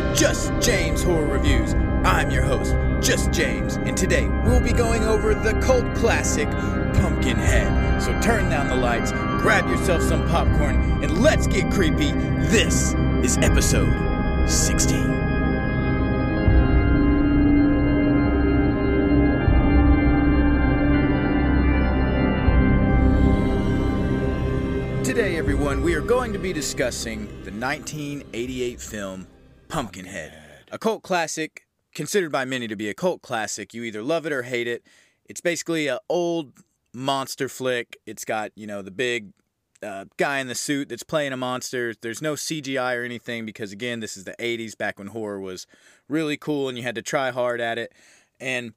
to Just James Horror Reviews. I'm your host, Just James, and today we'll be going over the cult classic Pumpkinhead. So turn down the lights, grab yourself some popcorn, and let's get creepy. This is episode 16. Today, everyone, we are going to be discussing the 1988 film Pumpkinhead, a cult classic considered by many to be a cult classic. You either love it or hate it. It's basically an old monster flick. It's got, you know, the big uh, guy in the suit that's playing a monster. There's no CGI or anything because, again, this is the 80s, back when horror was really cool and you had to try hard at it. And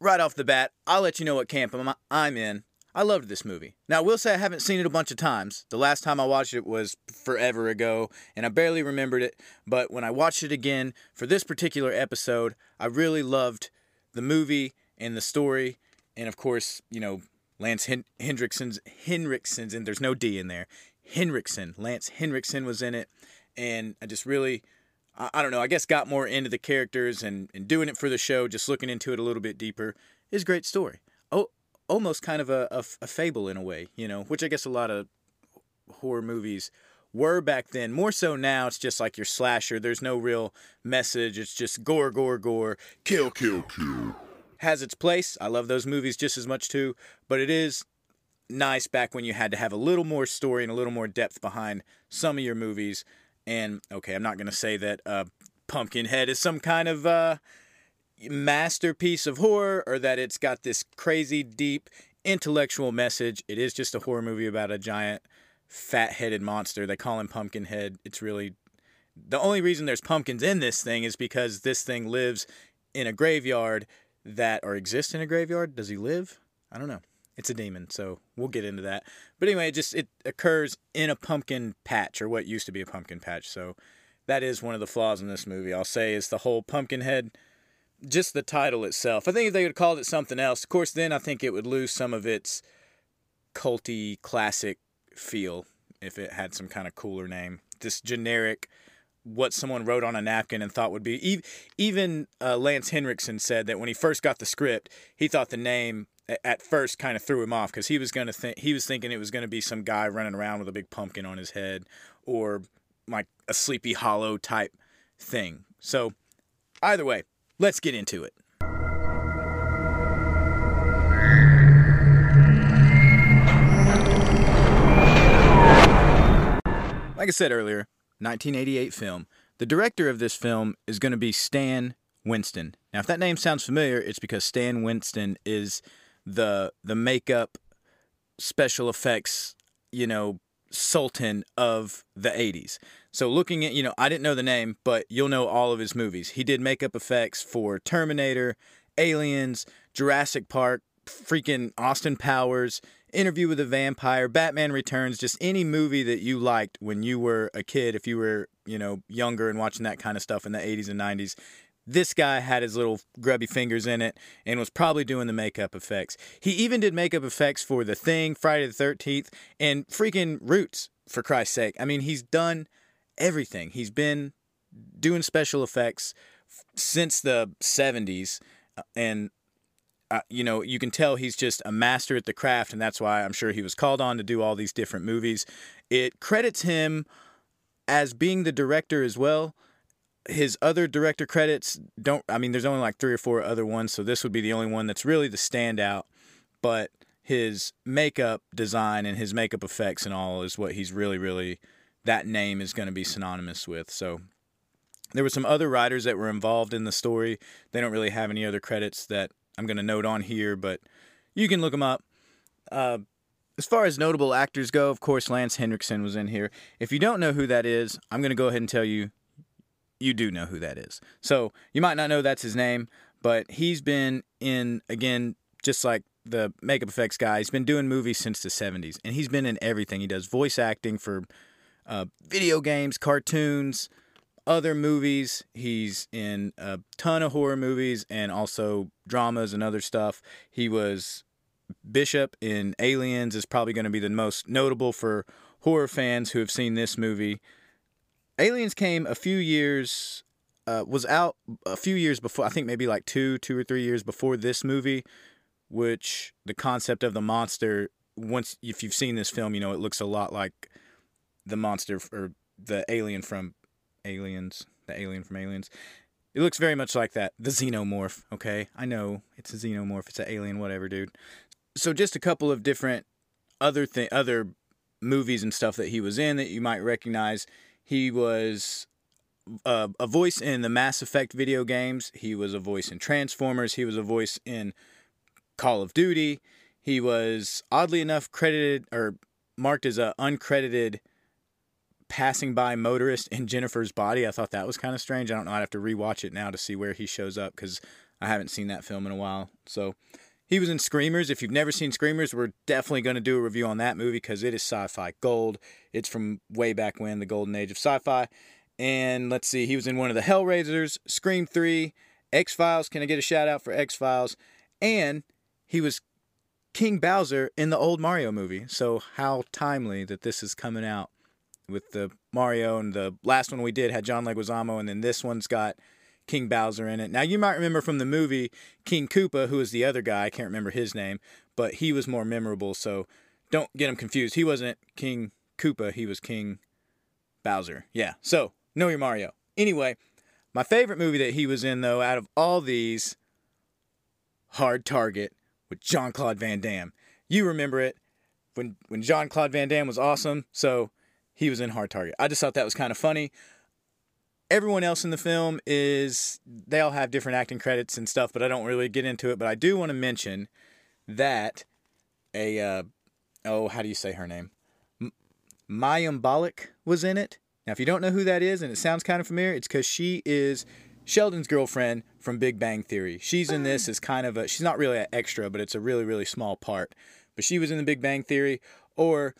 right off the bat, I'll let you know what camp I'm- I'm in. I loved this movie. Now, I will say I haven't seen it a bunch of times. The last time I watched it was forever ago, and I barely remembered it. But when I watched it again for this particular episode, I really loved the movie and the story, and of course, you know, Lance Hen- Hendrickson's Henriksen's, and there's no D in there. Henriksen, Lance Henriksen was in it, and I just really, I, I don't know, I guess got more into the characters and, and doing it for the show, just looking into it a little bit deeper, is a great story. Oh, almost kind of a, a, a fable in a way, you know, which I guess a lot of horror movies were back then. More so now, it's just like your slasher. There's no real message. It's just gore, gore, gore, kill, kill, kill. Has its place. I love those movies just as much too, but it is nice back when you had to have a little more story and a little more depth behind some of your movies. And okay, I'm not going to say that uh, Pumpkinhead is some kind of uh, masterpiece of horror or that it's got this crazy deep intellectual message. It is just a horror movie about a giant fat headed monster. They call him Pumpkinhead. It's really the only reason there's pumpkins in this thing is because this thing lives in a graveyard that or exists in a graveyard. Does he live? I don't know. It's a demon, so we'll get into that. But anyway, it just it occurs in a pumpkin patch or what used to be a pumpkin patch. So that is one of the flaws in this movie. I'll say is the whole Pumpkinhead just the title itself. I think if they would called it something else, of course, then I think it would lose some of its culty classic feel if it had some kind of cooler name. This generic, what someone wrote on a napkin and thought would be. Even uh, Lance Henriksen said that when he first got the script, he thought the name at first kind of threw him off because he was gonna think he was thinking it was gonna be some guy running around with a big pumpkin on his head or like a Sleepy Hollow type thing. So either way, let's get into it. Like I said earlier, 1988 film. The director of this film is going to be Stan Winston. Now, if that name sounds familiar, it's because Stan Winston is the the makeup special effects, you know, sultan of the 80s. So looking at, you know, I didn't know the name, but you'll know all of his movies. He did makeup effects for Terminator, Aliens, Jurassic Park, freaking Austin Powers, Interview with a Vampire, Batman Returns, just any movie that you liked when you were a kid, if you were, you know, younger and watching that kind of stuff in the 80s and 90s. This guy had his little grubby fingers in it and was probably doing the makeup effects. He even did makeup effects for The Thing, Friday the 13th, and freaking Roots, for Christ's sake. I mean, he's done everything. He's been doing special effects since the 70s uh, and uh, you know you can tell he's just a master at the craft and that's why i'm sure he was called on to do all these different movies it credits him as being the director as well his other director credits don't i mean there's only like three or four other ones so this would be the only one that's really the standout but his makeup design and his makeup effects and all is what he's really really that name is going to be synonymous with. So there were some other writers that were involved in the story. They don't really have any other credits that i'm going to note on here but you can look them up. Uh, as far as notable actors go of course lance henriksen was in here. If you don't know who that is i'm going to go ahead and tell you you do know who that is. So you might not know that's his name but he's been in again just like the makeup effects guy he's been doing movies since the 70s and he's been in everything. He does voice acting for uh, video games cartoons other movies he's in a ton of horror movies and also dramas and other stuff he was bishop in aliens is probably going to be the most notable for horror fans who have seen this movie aliens came a few years uh, was out a few years before. I think maybe like two, two or three years before this movie, which the concept of the monster. Once if you've seen this film, you know it looks a lot like the monster or the alien from Aliens, the alien from Aliens. It looks very much like that. The xenomorph, okay? I know it's a xenomorph, it's an alien, whatever, dude. So just a couple of different other thing other movies and stuff that he was in that you might recognize. He was a voice in the Mass Effect video games. He was a voice in Transformers. He was a voice in Call of Duty. He was oddly enough credited or marked as a uncredited passing by motorist in Jennifer's body. I thought that was kind of strange. I don't know. I'd have to rewatch it now to see where he shows up because I haven't seen that film in a while. So he was in Screamers. If you've never seen Screamers, we're definitely going to do a review on that movie because it is sci fi gold. It's from way back when, the golden age of sci fi. And let's see, he was in one of the Hellraisers, Scream 3, X Files. Can I get a shout out for X Files? And he was King Bowser in the old Mario movie. So, how timely that this is coming out with the Mario and the last one we did had John Leguizamo, and then this one's got King Bowser in it. Now you might remember from the movie King Koopa, who was the other guy. I can't remember his name, but he was more memorable. So don't get him confused. He wasn't King Koopa. He was King Bowser. Yeah. So know your Mario. Anyway, my favorite movie that he was in though, out of all these, Hard Target with Jean Claude Van Damme. You remember it when when Jean Claude Van Damme was awesome. So he was in Hard Target. I just thought that was kind of funny. Everyone else in the film is, they all have different acting credits and stuff, but I don't really get into it. But I do want to mention that a, uh, oh, how do you say her name? Mayim Bialik was in it. Now, if you don't know who that is and it sounds kind of familiar, it's because she is Sheldon's girlfriend from Big Bang Theory. She's in this as kind of a, she's not really an extra, but it's a really, really small part. But she was in the Big Bang Theory. Or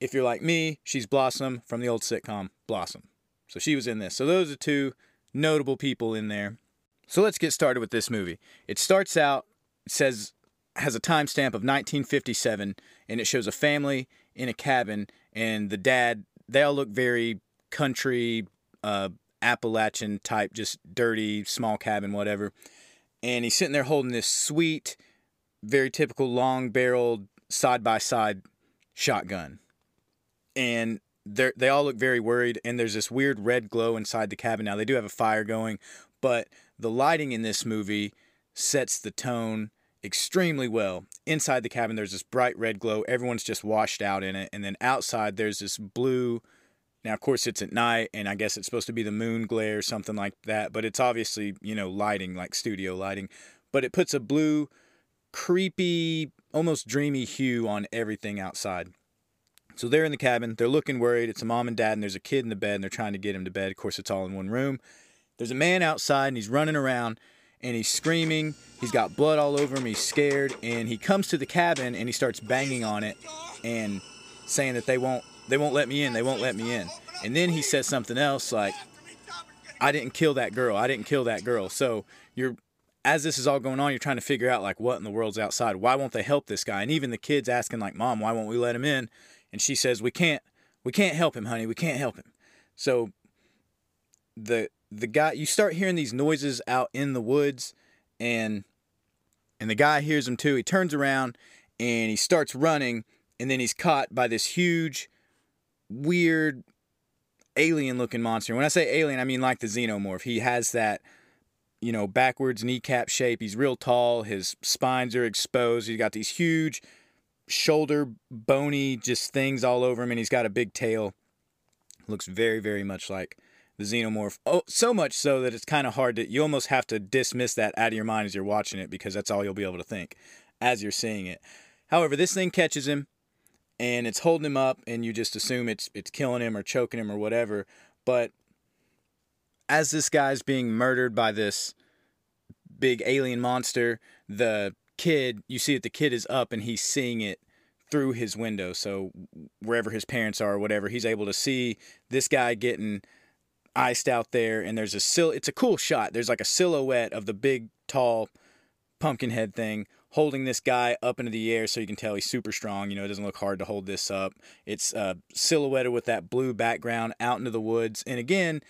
if you're like me, she's Blossom from the old sitcom Blossom. So she was in this. So those are two notable people in there. So let's get started with this movie. It starts out, it says, has a timestamp of 1957, and it shows a family in a cabin, and the dad, they all look very country, uh, Appalachian type, just dirty, small cabin, whatever. And he's sitting there holding this sweet, very typical long barreled side by side shotgun and they they all look very worried and there's this weird red glow inside the cabin. Now they do have a fire going but the lighting in this movie sets the tone extremely well. Inside the cabin there's this bright red glow. Everyone's just washed out in it. And then outside there's this blue now of course it's at night and i guess it's supposed to be the moon glare or something like that but it's obviously you know lighting like studio lighting. But it puts a blue creepy almost dreamy hue on everything outside so they're in the cabin. They're looking worried. It's a mom and dad, and there's a kid in the bed, and they're trying to get him to bed. Of course, it's all in one room. There's a man outside, and he's running around, and he's screaming. He's got blood all over him. He's scared, and he comes to the cabin, and he starts banging on it, and saying that they won't they won't let me in. They won't let me in. And then he says something else like, "I didn't kill that girl. I didn't kill that girl." So you're as this is all going on, you're trying to figure out like what in the world's outside. Why won't they help this guy? And even the kids asking like, "Mom, why won't we let him in?" And she says we can't we can't help him honey. We can't help him. So the the guy you start hearing these noises out in the woods and and the guy hears them too. He turns around and he starts running and then he's caught by this huge weird alien looking monster when i say alien i mean like the xenomorph. He has that you know backwards kneecap shape. He's real tall. His spines are exposed. He's got these huge shoulder bony just things all over him and he's got a big tail. Looks very very much like the xenomorph. Oh so much so that it's kind of hard to you almost have to dismiss that out of your mind as you're watching it because that's all you'll be able to think as you're seeing it. However this thing catches him and it's holding him up and you just assume it's it's killing him or choking him or whatever. But as this guy's being murdered by this big alien monster the kid, you see that the kid is up and he's seeing it through his window. So wherever his parents are or whatever, he's able to see this guy getting iced out there and there's a sil it's a cool shot. There's like a silhouette of the big tall pumpkin head thing holding this guy up into the air so you can tell he's super strong. You know, it doesn't look hard to hold this up. It's uh, silhouetted with that blue background out into the woods. And again,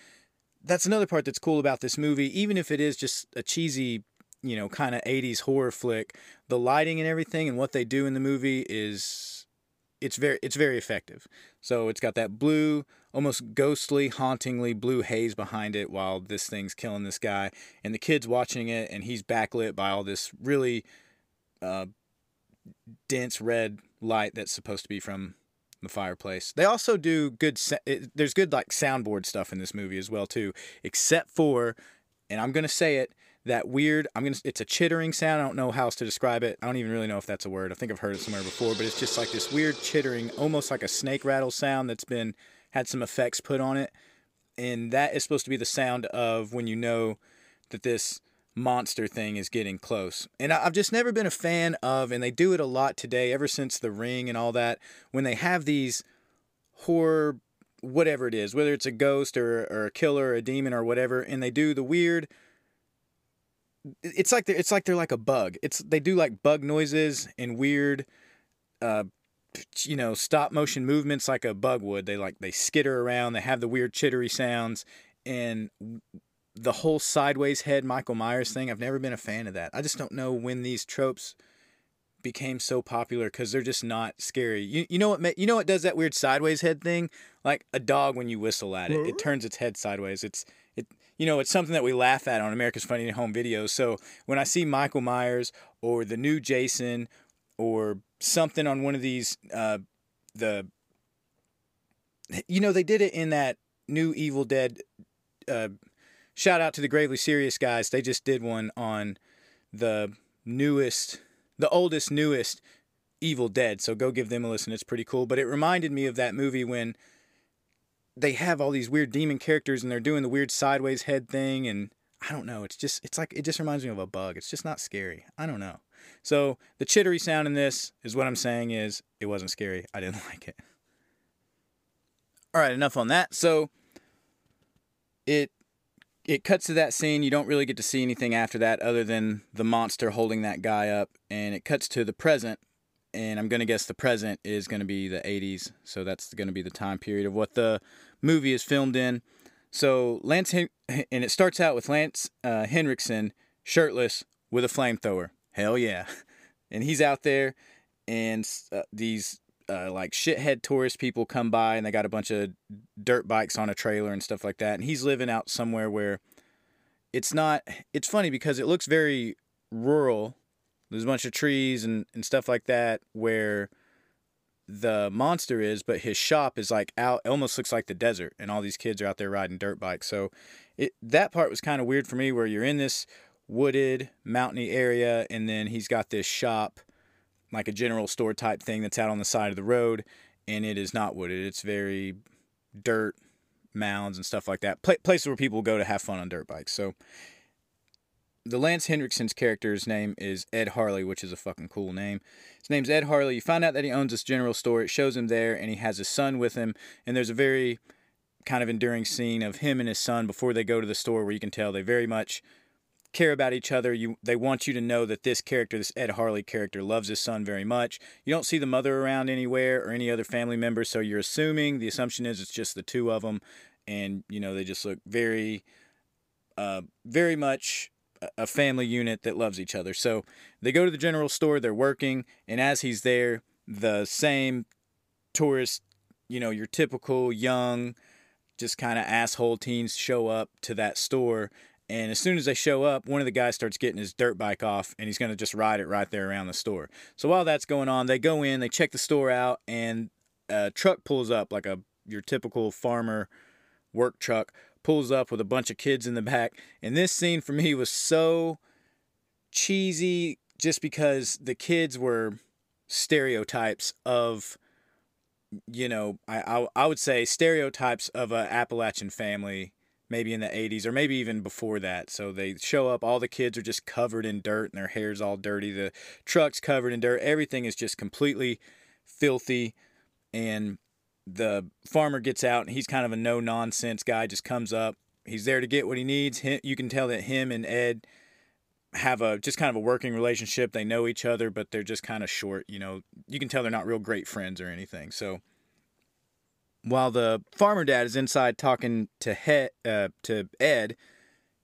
that's another part that's cool about this movie. Even if it is just a cheesy, you know, kind of 80s horror flick, the lighting and everything and what they do in the movie is it's very it's very effective. So it's got that blue, almost ghostly, hauntingly blue haze behind it while this thing's killing this guy, and the kid's watching it, and he's backlit by all this really uh, dense red light that's supposed to be from the fireplace. They also do good. There's good like soundboard stuff in this movie as well too, except for, and I'm gonna say it, that weird. I'm gonna. It's a chittering sound. I don't know how else to describe it. I don't even really know if that's a word. I think I've heard it somewhere before, but it's just like this weird chittering, almost like a snake rattle sound that's been had some effects put on it, and that is supposed to be the sound of when you know that this monster thing is getting close. And I've just never been a fan of, and they do it a lot today, ever since The Ring and all that, when they have these horror, whatever it is, whether it's a ghost or, or a killer or a demon or whatever, and they do the weird. It's like they're, it's like they're like a bug. It's they do like bug noises and weird, uh, you know, stop motion movements like a bug would. They like they skitter around. They have the weird chittery sounds, and the whole sideways head Michael Myers thing, I've never been a fan of that. I just don't know when these tropes became so popular because they're just not scary. You, you know what you know what does that weird sideways head thing? Like a dog when you whistle at it, it turns its head sideways. It's it you know it's something that we laugh at on America's Funny Home Videos. So when I see Michael Myers or the new Jason or something on one of these uh, the you know they did it in that new Evil Dead uh, shout out to the Gravely Serious guys. They just did one on the newest, the oldest, newest Evil Dead. So go give them a listen. It's pretty cool. But it reminded me of that movie when they have all these weird demon characters and they're doing the weird sideways head thing. And I don't know. It's just, it's like, it just reminds me of a bug. It's just not scary. I don't know. So the chittery sound in this is what I'm saying is it wasn't scary. I didn't like it. All right, enough on that. So it it cuts to that scene. You don't really get to see anything after that other than the monster holding that guy up. And it cuts to the present. And I'm going to guess the present is going to be the 80s. So that's going to be the time period of what the movie is filmed in. So Lance, Hen- and it starts out with Lance uh, Henriksen shirtless with a flamethrower. Hell yeah. And he's out there, and uh, these uh, like shithead tourist people come by and they got a bunch of dirt bikes on a trailer and stuff like that. And he's living out somewhere where it's not, it's funny because it looks very rural. There's a bunch of trees and, and stuff like that where the monster is, but his shop is like out, almost looks like the desert. And all these kids are out there riding dirt bikes. So it, that part was kind of weird for me where you're in this wooded, mountainy area and then he's got this shop like a general store type thing that's out on the side of the road, and it is not wooded. It's very dirt mounds and stuff like that. places where people go to have fun on dirt bikes. So the Lance Henriksen's character's name is Ed Harley, which is a fucking cool name. His name's Ed Harley. You find out that he owns this general store. It shows him there, and he has his son with him. And there's a very kind of enduring scene of him and his son before they go to the store where you can tell they very much care about each other. You they want you to know that this character, this Ed Harley character, loves his son very much. You don't see the mother around anywhere or any other family members, so you're assuming the assumption is it's just the two of them, and you know they just look very, uh, very much a family unit that loves each other. So they go to the general store. They're working, and as he's there, the same tourist, you know, your typical young, just kind of asshole teens show up to that store and as soon as they show up, one of the guys starts getting his dirt bike off and he's going to just ride it right there around the store. So while that's going on, they go in, they check the store out, and a truck pulls up like a your typical farmer work truck pulls up with a bunch of kids in the back. And this scene for me was so cheesy just because the kids were stereotypes of you know, I, I, I would say stereotypes of a Appalachian family maybe in the 80s or maybe even before that. So they show up, all the kids are just covered in dirt and their hair's all dirty. The truck's covered in dirt. Everything is just completely filthy. And the farmer gets out and he's kind of a no nonsense guy, just comes up. He's there to get what he needs. You can tell that him and Ed have a just kind of a working relationship. They know each other, but they're just kind of short. You know, you can tell they're not real great friends or anything. So while the farmer dad is inside talking to he- uh, to Ed,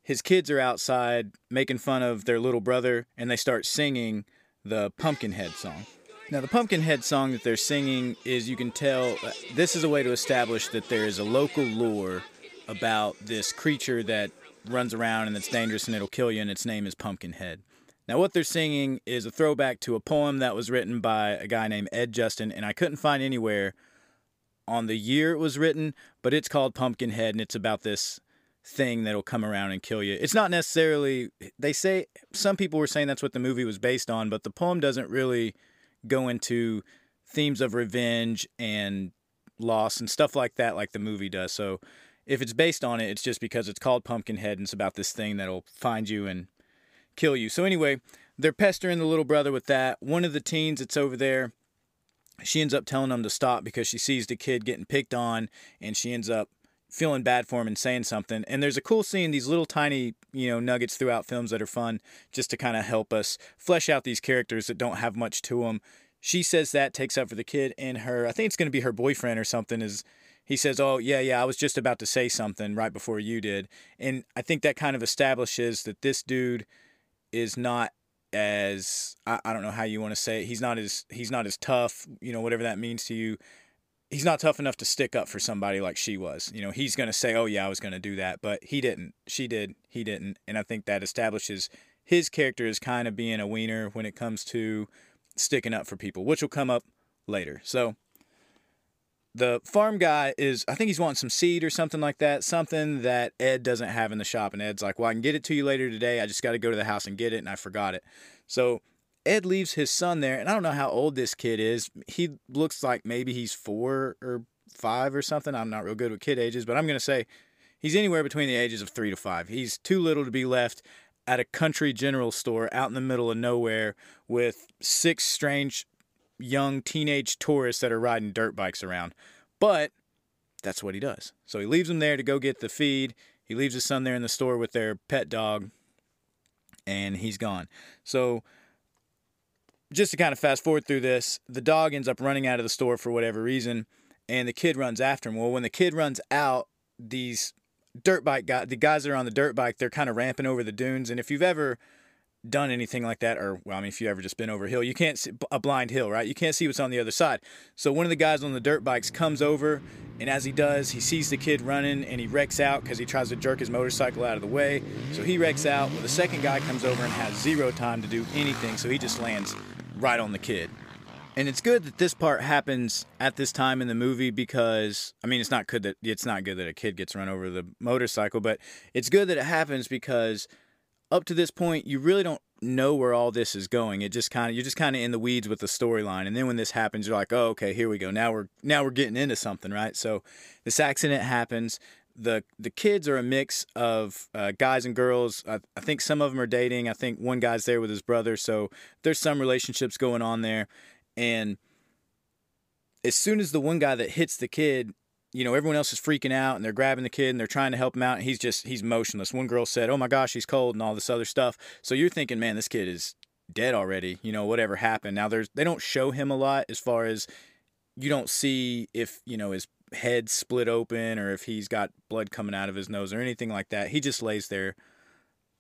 his kids are outside making fun of their little brother, and they start singing the Pumpkinhead song. Now, the Pumpkinhead song that they're singing is you can tell uh, this is a way to establish that there is a local lore about this creature that runs around and it's dangerous and it'll kill you, and its name is Pumpkinhead. Now, what they're singing is a throwback to a poem that was written by a guy named Ed Justin, and I couldn't find anywhere on the year it was written, but it's called Pumpkinhead, and it's about this thing that'll come around and kill you. It's not necessarily, they say, some people were saying that's what the movie was based on, but the poem doesn't really go into themes of revenge and loss and stuff like that, like the movie does. So if it's based on it, it's just because it's called Pumpkinhead and it's about this thing that'll find you and kill you. So anyway, they're pestering the little brother with that. One of the teens that's over there, she ends up telling them to stop because she sees the kid getting picked on and she ends up feeling bad for him and saying something. And there's a cool scene, these little tiny, you know, nuggets throughout films that are fun just to kind of help us flesh out these characters that don't have much to them. She says that, takes up for the kid, and her, I think it's going to be her boyfriend or something, is he says, Oh, yeah, yeah, I was just about to say something right before you did. And I think that kind of establishes that this dude is not as I, I don't know how you want to say it. He's not as he's not as tough, you know, whatever that means to you. He's not tough enough to stick up for somebody like she was. You know, he's gonna say, "Oh yeah, I was gonna do that," but he didn't. She did. He didn't. And I think that establishes his character as kind of being a wiener when it comes to sticking up for people, which will come up later. So the farm guy is I think he's wanting some seed or something like that, something that Ed doesn't have in the shop. And Ed's like, Well, I can get it to you later today. I just got to go to the house and get it, and I forgot it. So Ed leaves his son there, and I don't know how old this kid is. He looks like maybe he's four or five or something. I'm not real good with kid ages, but I'm going to say he's anywhere between the ages of three to five. He's too little to be left at a country general store out in the middle of nowhere with six strange young teenage tourists that are riding dirt bikes around. But that's what he does. So he leaves them there to go get the feed. He leaves his son there in the store with their pet dog, and he's gone. So just to kind of fast forward through this, the dog ends up running out of the store for whatever reason, and the kid runs after him. Well, when the kid runs out, these dirt bike guys, the guys that are on the dirt bike, they're kind of ramping over the dunes. And if you've ever done anything like that, or well, I mean, if you ever just been over a hill, you can't see a blind hill, right? You can't see what's on the other side. So one of the guys on the dirt bikes comes over, and as he does, he sees the kid running, and he wrecks out because he tries to jerk his motorcycle out of the way. So he wrecks out. Well, the second guy comes over and has zero time to do anything, so he just lands right on the kid. And it's good that this part happens at this time in the movie because I mean it's not good that it's not good that a kid gets run over the motorcycle, but it's good that it happens because up to this point, you really don't know where all this is going. It just kind of you're just kind of in the weeds with the storyline, and then when this happens, you're like, oh, okay, here we go. Now we're now we're getting into something, right? So this accident happens. The The kids are a mix of uh, guys and girls. I, I think some of them are dating. I think one guy's there with his brother, so there's some relationships going on there. And as soon as the one guy that hits the kid you know, everyone else is freaking out and they're grabbing the kid and they're trying to help him out. And he's just, he's motionless. One girl said, Oh my gosh, he's cold and all this other stuff. So you're thinking, man, this kid is dead already. You know, whatever happened. Now, there's, they don't show him a lot as far as you don't see if, you know, his head split open or if he's got blood coming out of his nose or anything like that. He just lays there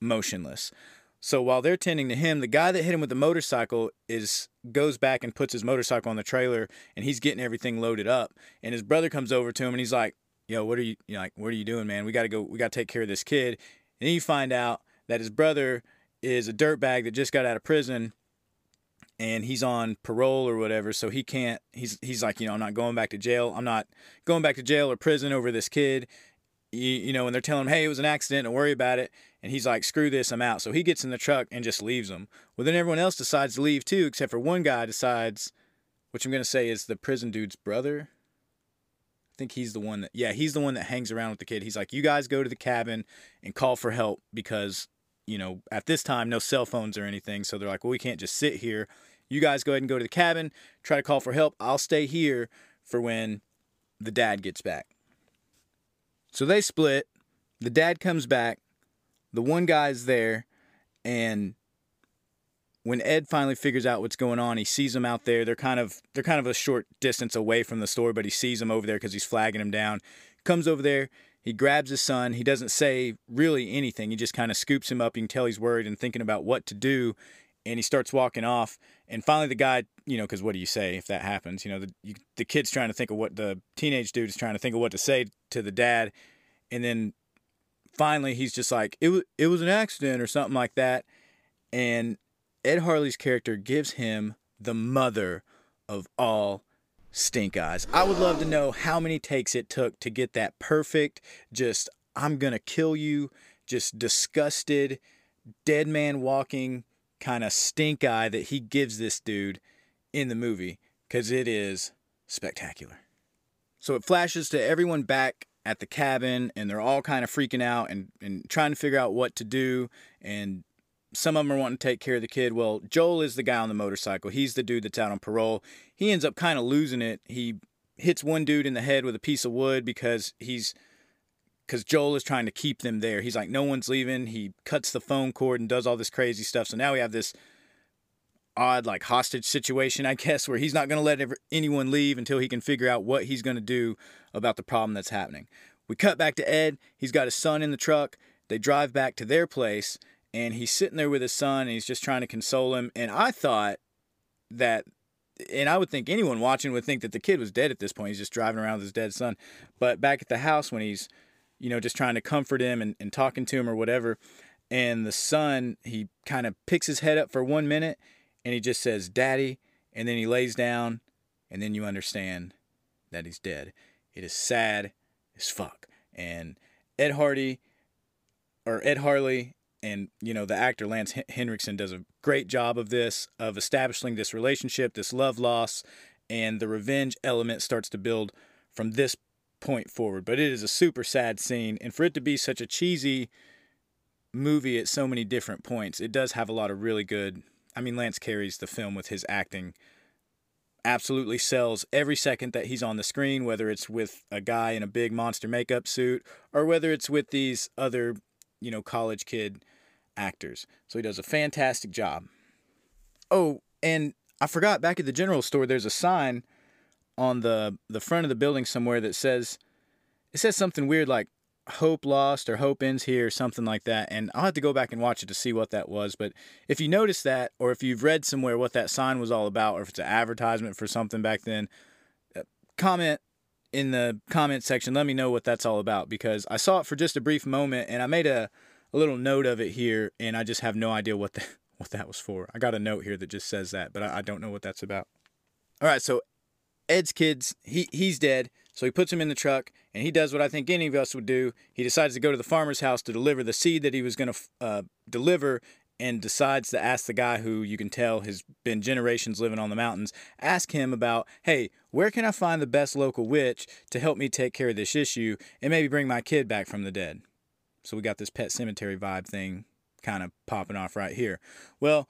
motionless. So while they're tending to him, the guy that hit him with the motorcycle is goes back and puts his motorcycle on the trailer and he's getting everything loaded up. And his brother comes over to him and he's like, "Yo, what are you, you know, like? What are you doing, man? We got to go. We got to take care of this kid." And then you find out that his brother is a dirtbag that just got out of prison and he's on parole or whatever so he can't he's he's like you know I'm not going back to jail I'm not going back to jail or prison over this kid you, you know, and they're telling him, hey, it was an accident, don't worry about it. And he's like, screw this, I'm out. So he gets in the truck and just leaves them. Well, then everyone else decides to leave too, except for one guy decides, which I'm going to say is the prison dude's brother. I think he's the one that, yeah, he's the one that hangs around with the kid. He's like, you guys go to the cabin and call for help because, you know, at this time, no cell phones or anything. So they're like, well, we can't just sit here. You guys go ahead and go to the cabin, try to call for help. I'll stay here for when the dad gets back. So they split. The dad comes back. The one guy's there, and when Ed finally figures out what's going on, he sees them out there. They're kind of they're kind of a short distance away from the store, but he sees them over there because he's flagging them down. Comes over there, he grabs his son. He doesn't say really anything. He just kind of scoops him up. You can tell he's worried and thinking about what to do. And he starts walking off. And finally, the guy, you know, because what do you say if that happens? You know, the you, the kid's trying to think of what the teenage dude is trying to think of what to say to the dad, and then finally he's just like, "It it was an accident" or something like that. And Ed Harley's character gives him the mother of all stink eyes. I would love to know how many takes it took to get that perfect, just I'm gonna kill you, just disgusted, dead man walking kind of stink eye that he gives this dude in the movie because it is spectacular. So it flashes to everyone back at the cabin and they're all kind of freaking out and, and trying to figure out what to do and some of them are wanting to take care of the kid. Well, Joel is the guy on the motorcycle. He's the dude that's out on parole. He ends up kind of losing it. He hits one dude in the head with a piece of wood because he's because Joel is trying to keep them there. He's like, no one's leaving. He cuts the phone cord and does all this crazy stuff. So now we have this odd, like, hostage situation, I guess, where he's not going to let ever, anyone leave until he can figure out what he's going to do about the problem that's happening. We cut back to Ed. He's got his son in the truck. They drive back to their place and he's sitting there with his son and he's just trying to console him. And I thought that, and I would think anyone watching would think that the kid was dead at this point. He's just driving around with his dead son. But back at the house when he's, you know, just trying to comfort him and, and talking to him or whatever, and the son, he kind of picks his head up for one minute and he just says, Daddy. And then he lays down and then you understand that he's dead. It is sad as fuck. And Ed Hardy or Ed Harley and you know the actor Lance Henriksen does a great job of this of establishing this relationship, this love loss, and the revenge element starts to build from this point forward. But it is a super sad scene, and for it to be such a cheesy movie at so many different points, it does have a lot of really good. I mean, Lance carries the film with his acting. Absolutely sells every second that he's on the screen, whether it's with a guy in a big monster makeup suit or whether it's with these other, you know, college kid actors. So he does a fantastic job. Oh, and I forgot back at the general store there's a sign on the the front of the building somewhere that says it says something weird like hope lost or hope ends here or something like that and I'll have to go back and watch it to see what that was but if you notice that or if you've read somewhere what that sign was all about or if it's an advertisement for something back then uh, comment in the comment section let me know what that's all about because I saw it for just a brief moment and I made a a little note of it here, and I just have no idea what the, what that was for. I got a note here that just says that, but I, I don't know what that's about. All right, so Ed's kids, he he's dead, so he puts him in the truck, and he does what I think any of us would do. He decides to go to the farmer's house to deliver the seed that he was going to uh, deliver, and decides to ask the guy who you can tell has been generations living on the mountains, ask him about, hey, where can I find the best local witch to help me take care of this issue and maybe bring my kid back from the dead? So we got this Pet Sematary vibe thing kind of popping off right here. Well,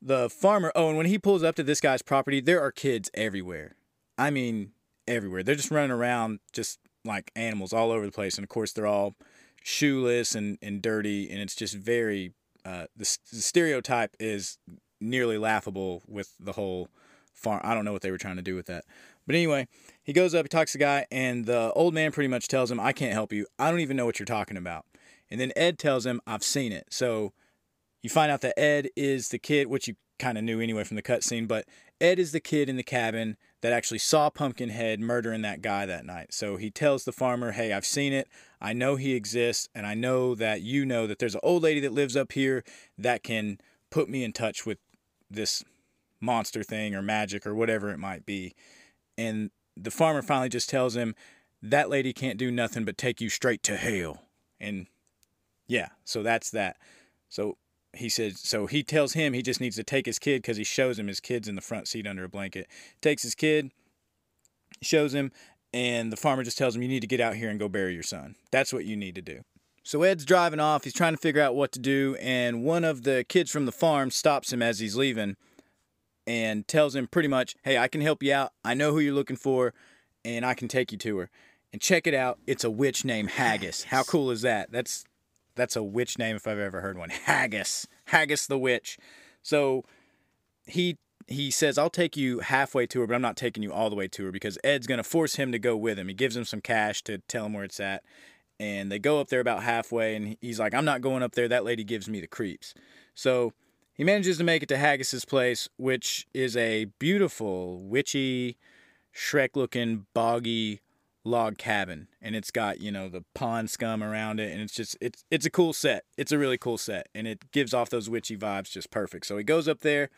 the farmer, oh, and when he pulls up to this guy's property, there are kids everywhere. I mean, everywhere. They're just running around just like animals all over the place. And of course, they're all shoeless and, and dirty. And it's just very, uh, the, the stereotype is nearly laughable with the whole farm. I don't know what they were trying to do with that. But anyway, he goes up, he talks to the guy, and the old man pretty much tells him, I can't help you. I don't even know what you're talking about. And then Ed tells him, I've seen it. So you find out that Ed is the kid, which you kind of knew anyway from the cutscene, but Ed is the kid in the cabin that actually saw Pumpkinhead murdering that guy that night. So he tells the farmer, Hey, I've seen it. I know he exists. And I know that you know that there's an old lady that lives up here that can put me in touch with this monster thing or magic or whatever it might be. And the farmer finally just tells him, That lady can't do nothing but take you straight to hell. And yeah, so that's that. So he says, so he tells him he just needs to take his kid because he shows him his kid's in the front seat under a blanket. Takes his kid, shows him, and the farmer just tells him, you need to get out here and go bury your son. That's what you need to do. So Ed's driving off. He's trying to figure out what to do, and one of the kids from the farm stops him as he's leaving and tells him pretty much, hey, I can help you out. I know who you're looking for, and I can take you to her. And check it out. It's a witch named Haggis. How cool is that? That's that's a witch name if I've ever heard one. Haggis. Haggis the witch. So he he says, I'll take you halfway to her, but I'm not taking you all the way to her because Ed's to force him to go with him. He gives him some cash to tell him where it's at. And they go up there about halfway, and he's like, I'm not going up there. That lady gives me the creeps. So he manages to make it to Haggis's place, which is a beautiful, witchy, Shrek looking, boggy log cabin. And it's got, you know, the pond scum around it. And it's just, it's, it's a cool set. It's a really cool set. And it gives off those witchy vibes just perfect. So he goes up there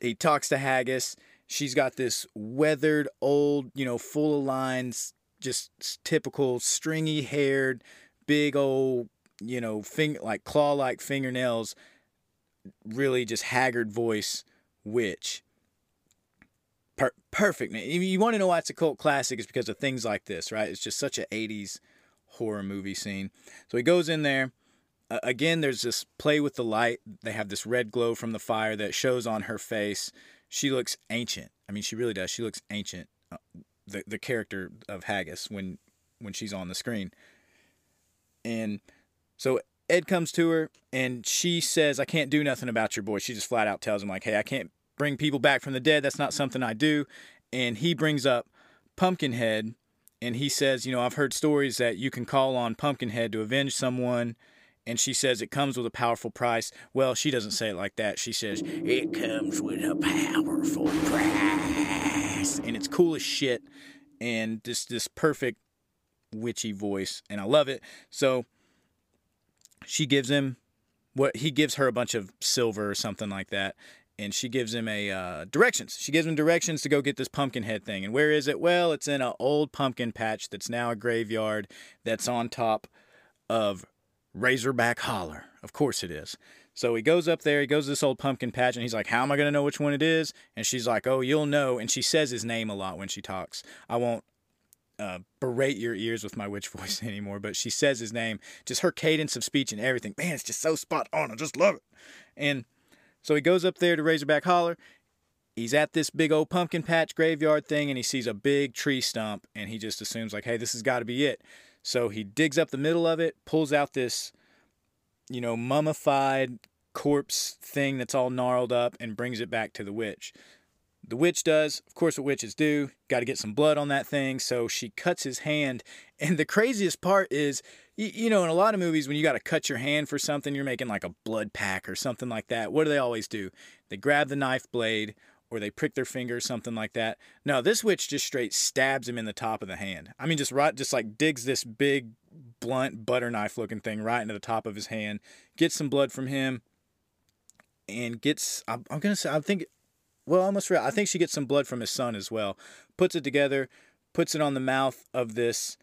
he talks to Haggis. She's got this weathered, old, you know, full of lines, just typical stringy haired, big old, you know, finger like claw like fingernails, really just haggard voice witch. Per- perfect, man. You want to know why it's a cult classic? It's because of things like this, right? It's just such an 80s horror movie scene. So he goes in there uh, again, there's this play with the light. They have this red glow from the fire that shows on her face. She looks ancient. I mean, she really does. She looks ancient. Uh, the the character of Haggis when when she's on the screen. And so Ed comes to her and she says, "I can't do nothing about your boy." She just flat out tells him like, "Hey, I can't bring people back from the dead. That's not something I do." And he brings up Pumpkinhead and he says, "You know, I've heard stories that you can call on Pumpkinhead to avenge someone." and she says it comes with a powerful price. Well, she doesn't say it like that. She says it comes with a powerful price, and it's cool as shit, and this this perfect witchy voice, and I love it. So she gives him what he gives her a bunch of silver or something like that, and she gives him a uh, directions. She gives him directions to go get this pumpkin head thing. And where is it? Well, it's in an old pumpkin patch that's now a graveyard that's on top of Razorback Holler. Of course it is. So he goes up there, he goes to this old pumpkin patch, and he's like, How am I going to know which one it is? And she's like, Oh, you'll know. And she says his name a lot when she talks. I won't uh, berate your ears with my witch voice anymore, but she says his name. Just her cadence of speech and everything. Man, it's just so spot on. I just love it. And so he goes up there to Razorback Holler. He's at this big old pumpkin patch graveyard thing, and he sees a big tree stump, and he just assumes, like, hey, this has got to be it. So he digs up the middle of it, pulls out this, you know, mummified corpse thing that's all gnarled up and brings it back to the witch. The witch does, of course, what witches do. Got to get some blood on that thing. So she cuts his hand. And the craziest part is, you, you know, in a lot of movies, when you got to cut your hand for something, you're making like a blood pack or something like that. What do they always do? They grab the knife blade or they prick their finger something like that. No, this witch just straight stabs him in the top of the hand. I mean, just right, just like digs this big, blunt butter knife looking thing right into the top of his hand, gets some blood from him, and gets. I'm, I'm gonna say, I think, well, almost real. I think she gets some blood from his son as well. Puts it together, puts it on the mouth of this.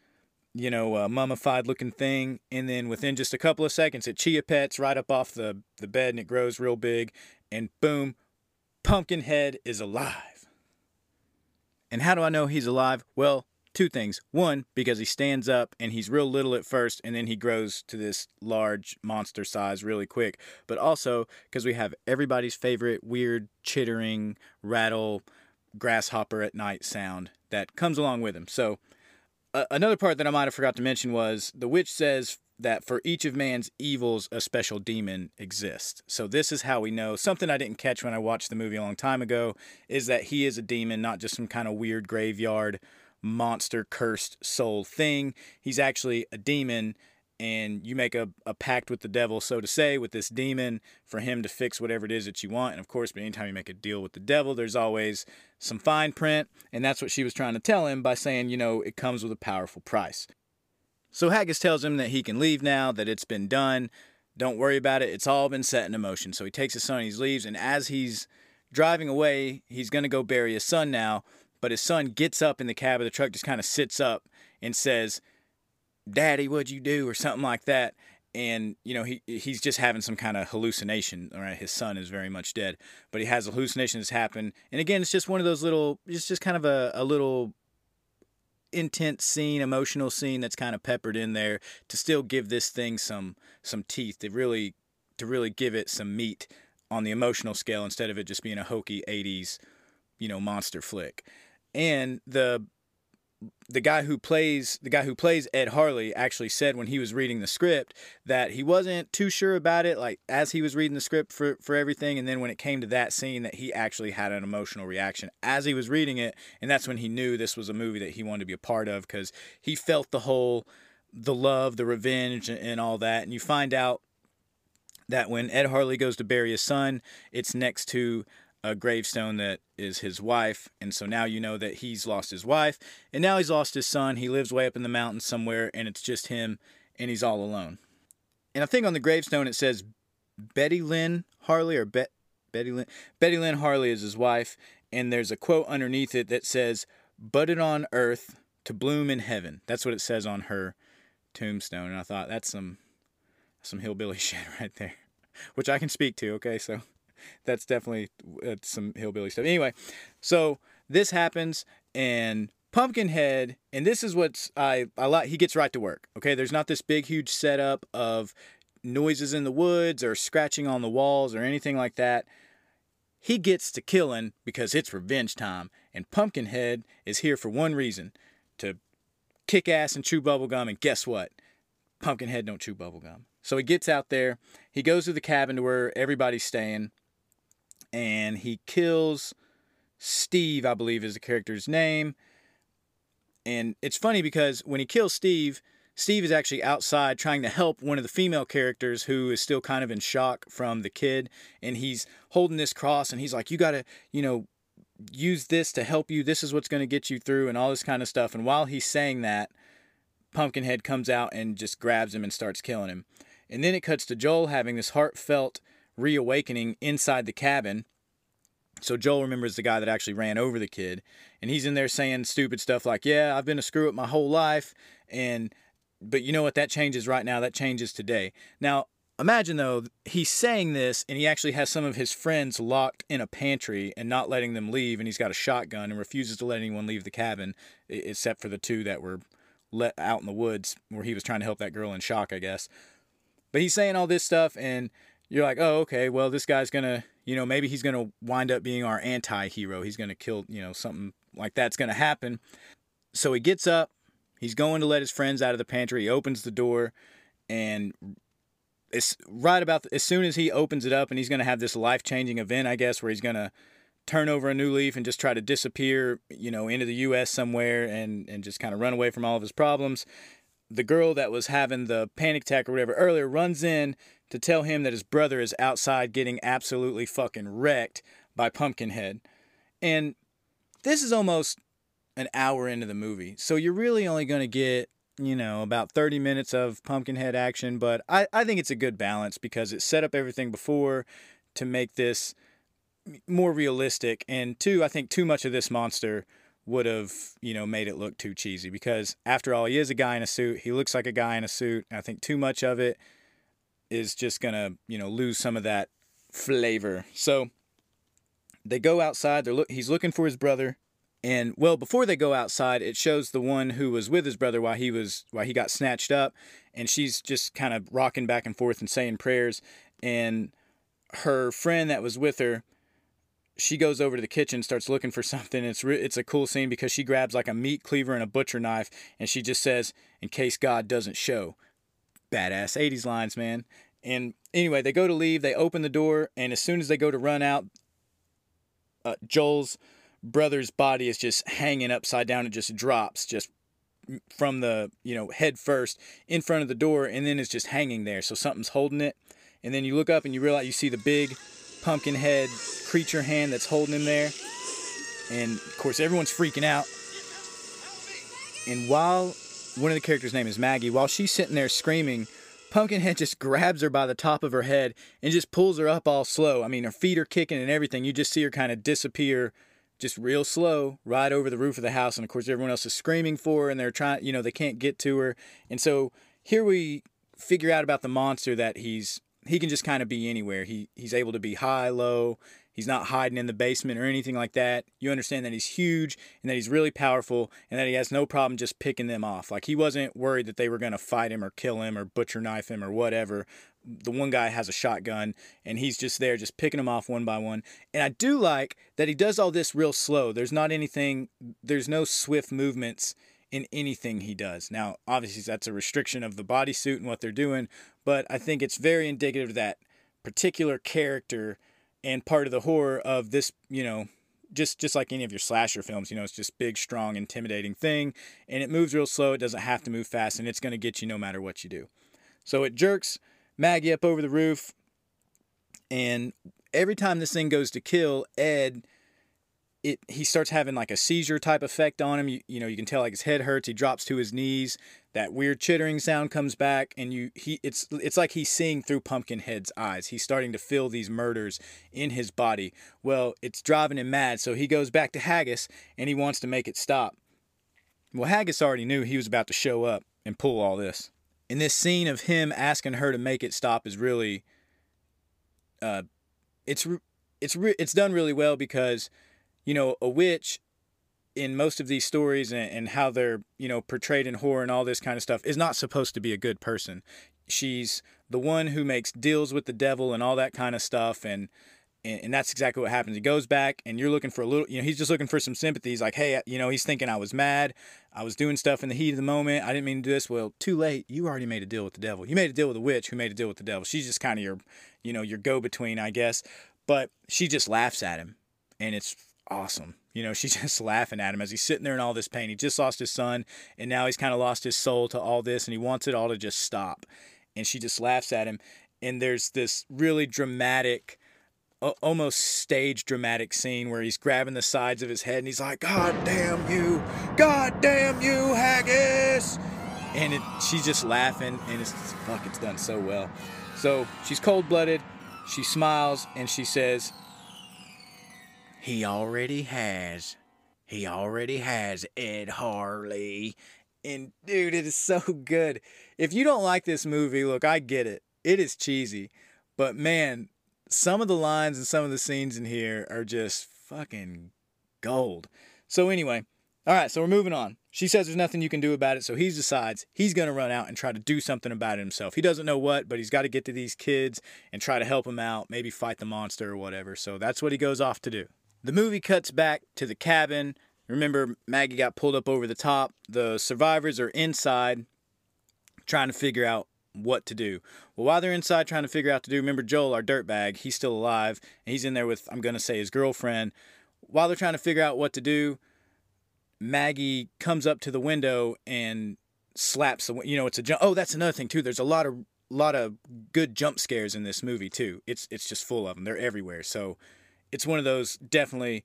You know, uh, mummified looking thing, and then within just a couple of seconds, it chia pets right up off the, the bed and it grows real big, and boom, Pumpkinhead is alive. And how do I know he's alive? Well, two things. One, because he stands up and he's real little at first, and then he grows to this large monster size really quick. But also because we have everybody's favorite weird chittering, rattle, grasshopper at night sound that comes along with him. So, uh, another part that I might have forgot to mention was the witch says that for each of man's evils, a special demon exists. So, this is how we know. Something I didn't catch when I watched the movie a long time ago is that he is a demon, not just some kind of weird graveyard monster cursed soul thing. He's actually a demon, and you make a, a pact with the devil, so to say, with this demon for him to fix whatever it is that you want. And of course, but anytime you make a deal with the devil, there's always some fine print. And that's what she was trying to tell him by saying, you know, it comes with a powerful price. So Haggis tells him that he can leave now, that it's been done. Don't worry about it. It's all been set in motion. So he takes his son, he leaves, and as he's driving away, he's going to go bury his son now. But his son gets up in the cab of the truck, just kind of sits up and says, Daddy, what'd you do? or something like that. And, you know, he he's just having some kind of hallucination. Right? His son is very much dead. But he has hallucinations happen. And again, it's just one of those little, it's just kind of a, a little intense scene, emotional scene that's kind of peppered in there to still give this thing some some teeth to really to really give it some meat on the emotional scale instead of it just being a hokey 80s, you know, monster flick. And the the guy who plays the guy who plays Ed Harley actually said when he was reading the script that he wasn't too sure about it like as he was reading the script for for everything and then when it came to that scene that he actually had an emotional reaction as he was reading it and that's when he knew this was a movie that he wanted to be a part of cuz he felt the whole the love, the revenge and all that and you find out that when Ed Harley goes to bury his son, it's next to a gravestone that is his wife. And so now you know that he's lost his wife and now he's lost his son. He lives way up in the mountains somewhere and it's just him and he's all alone. And I think on the gravestone it says Betty Lynn Harley or Bet Betty Lynn Betty Lynn Harley is his wife and there's a quote underneath it that says budded on earth to bloom in heaven. That's what it says on her tombstone and I thought that's some some hillbilly shit right there, which I can speak to, okay? So that's definitely some hillbilly stuff. Anyway, so this happens and Pumpkinhead, and this is what's I I like. He gets right to work. Okay, there's not this big huge setup of noises in the woods or scratching on the walls or anything like that. He gets to killing because it's revenge time, and Pumpkinhead is here for one reason: to kick ass and chew bubblegum. And guess what? Pumpkinhead don't chew bubblegum. So he gets out there. He goes to the cabin to where everybody's staying and he kills Steve, I believe is the character's name. And it's funny because when he kills Steve, Steve is actually outside trying to help one of the female characters who is still kind of in shock from the kid. And he's holding this cross and he's like, You got to, you know, use this to help you. This is what's going to get you through and all this kind of stuff. And while he's saying that, Pumpkinhead comes out and just grabs him and starts killing him. And then it cuts to Joel having this heartfelt reawakening inside the cabin. So Joel remembers the guy that actually ran over the kid, and he's in there saying stupid stuff like, "Yeah, I've been a screw up my whole life," and but you know what? That changes right now. That changes today. Now imagine though he's saying this, and he actually has some of his friends locked in a pantry and not letting them leave, and he's got a shotgun and refuses to let anyone leave the cabin except for the two that were let out in the woods where he was trying to help that girl in shock, I guess. But he's saying all this stuff, and you're like, oh, okay, well, this guy's gonna, you know, maybe he's gonna wind up being our anti-hero. He's gonna kill, you know, something like that's gonna happen. So he gets up, he's going to let his friends out of the pantry. He opens the door, and it's right about the, as soon as he opens it up, and he's gonna have this life-changing event, I guess, where he's gonna turn over a new leaf and just try to disappear, you know, into the U.S. somewhere and and just kind of run away from all of his problems. The girl that was having the panic attack or whatever earlier runs in to tell him that his brother is outside getting absolutely fucking wrecked by Pumpkinhead. And this is almost an hour into the movie. So you're really only going to get, you know, about 30 minutes of Pumpkinhead action. But I, I think it's a good balance because it set up everything before to make this more realistic. And two, I think too much of this monster would have, you know, made it look too cheesy because after all, he is a guy in a suit. He looks like a guy in a suit. I think too much of it is just gonna you know lose some of that flavor. So they go outside. They're look. He's looking for his brother, and well, before they go outside, it shows the one who was with his brother while he was while he got snatched up, and she's just kind of rocking back and forth and saying prayers, and her friend that was with her she goes over to the kitchen, starts looking for something. It's re- it's a cool scene because she grabs like a meat cleaver and a butcher knife, and she just says, "In case God doesn't show." Badass 80s lines, man. And anyway, they go to leave, they open the door, and as soon as they go to run out, uh, Joel's brother's body is just hanging upside down. It just drops just from the, you know, head first in front of the door, and then it's just hanging there. So something's holding it. And then you look up and you realize you see the big pumpkin head creature hand that's holding him there. And of course, everyone's freaking out. And while one of the characters' name is Maggie. While she's sitting there screaming, Pumpkinhead just grabs her by the top of her head and just pulls her up all slow. I mean, her feet are kicking and everything. You just see her kind of disappear just real slow right over the roof of the house. And of course, everyone else is screaming for her and they're trying, you know, they can't get to her. And so here we figure out about the monster that he's he can just kind of be anywhere. He he's able to be high, low. He's not hiding in the basement or anything like that. You understand that he's huge and that he's really powerful and that he has no problem just picking them off. Like he wasn't worried that they were going to fight him or kill him or butcher knife him or whatever. The one guy has a shotgun and he's just there just picking them off one by one. And I do like that he does all this real slow. There's not anything, there's no swift movements in anything he does. Now, obviously, that's a restriction of the bodysuit and what they're doing, but I think it's very indicative of that particular character and part of the horror of this, you know, just just like any of your slasher films, you know, it's just big, strong, intimidating thing, and it moves real slow. It doesn't have to move fast, and it's going to get you no matter what you do. So it jerks Maggie up over the roof, and every time this thing goes to kill Ed, it he starts having like a seizure type effect on him. You, you know, you can tell like his head hurts. He drops to his knees. That weird chittering sound comes back, and you he it's it's like he's seeing through Pumpkinhead's eyes. He's starting to feel these murders in his body. Well, it's driving him mad, so he goes back to Haggis and he wants to make it stop. Well, Haggis already knew he was about to show up and pull all this. And this scene of him asking her to make it stop is really, uh, it's it's it's done really well because you know, a witch in most of these stories and, and how they're, you know, portrayed in horror and all this kind of stuff is not supposed to be a good person. She's the one who makes deals with the devil and all that kind of stuff and and, that's exactly what happens. He goes back, and you're looking for a little, you know, he's just looking for some sympathy. He's like, hey, uh, you know, he's thinking I was mad. I was doing stuff in the heat of the moment. I didn't mean to do this. Well, too late. You already made a deal with the devil. You made a deal with a witch who made a deal with the devil. She's just kind of your, you know, your go between, I guess. But she just laughs at him, and it's awesome. You know, she's just laughing at him as he's sitting there in all this pain. He just lost his son, and now he's kind of lost his soul to all this, and he wants it all to just stop. And she just laughs at him. And there's this really dramatic, almost stage dramatic scene where he's grabbing the sides of his head and he's like, God damn you! God damn you, Haggis! And it, she's just laughing, and it's fuck, it's done so well. So she's cold blooded. She smiles and she says, he already has. He already has Ed Harley. And dude, it is so good. If you don't like this movie, look, I get it. It is cheesy. But man, some of the lines and some of the scenes in here are just fucking gold. So anyway, all right, so we're moving on. She says there's nothing you can do about it, so he decides he's going to run out and try to do something about it himself. He doesn't know what, but he's got to get to these kids and try to help them out, maybe fight the monster or whatever. So that's what he goes off to do. The movie cuts back to the cabin. Remember, Maggie got pulled up over the top. The survivors are inside trying to figure out what to do. Well, while they're inside trying to figure out to do, remember Joel, our dirtbag, he's still alive, and he's in there with, I'm going to say, his girlfriend. While they're trying to figure out what to do, Maggie comes up to the window and slaps the, you know, it's a jump. Oh, that's another thing too. There's a lot of lot of good jump scares in this movie too. It's it's just full of them. They're everywhere. So it's one of those definitely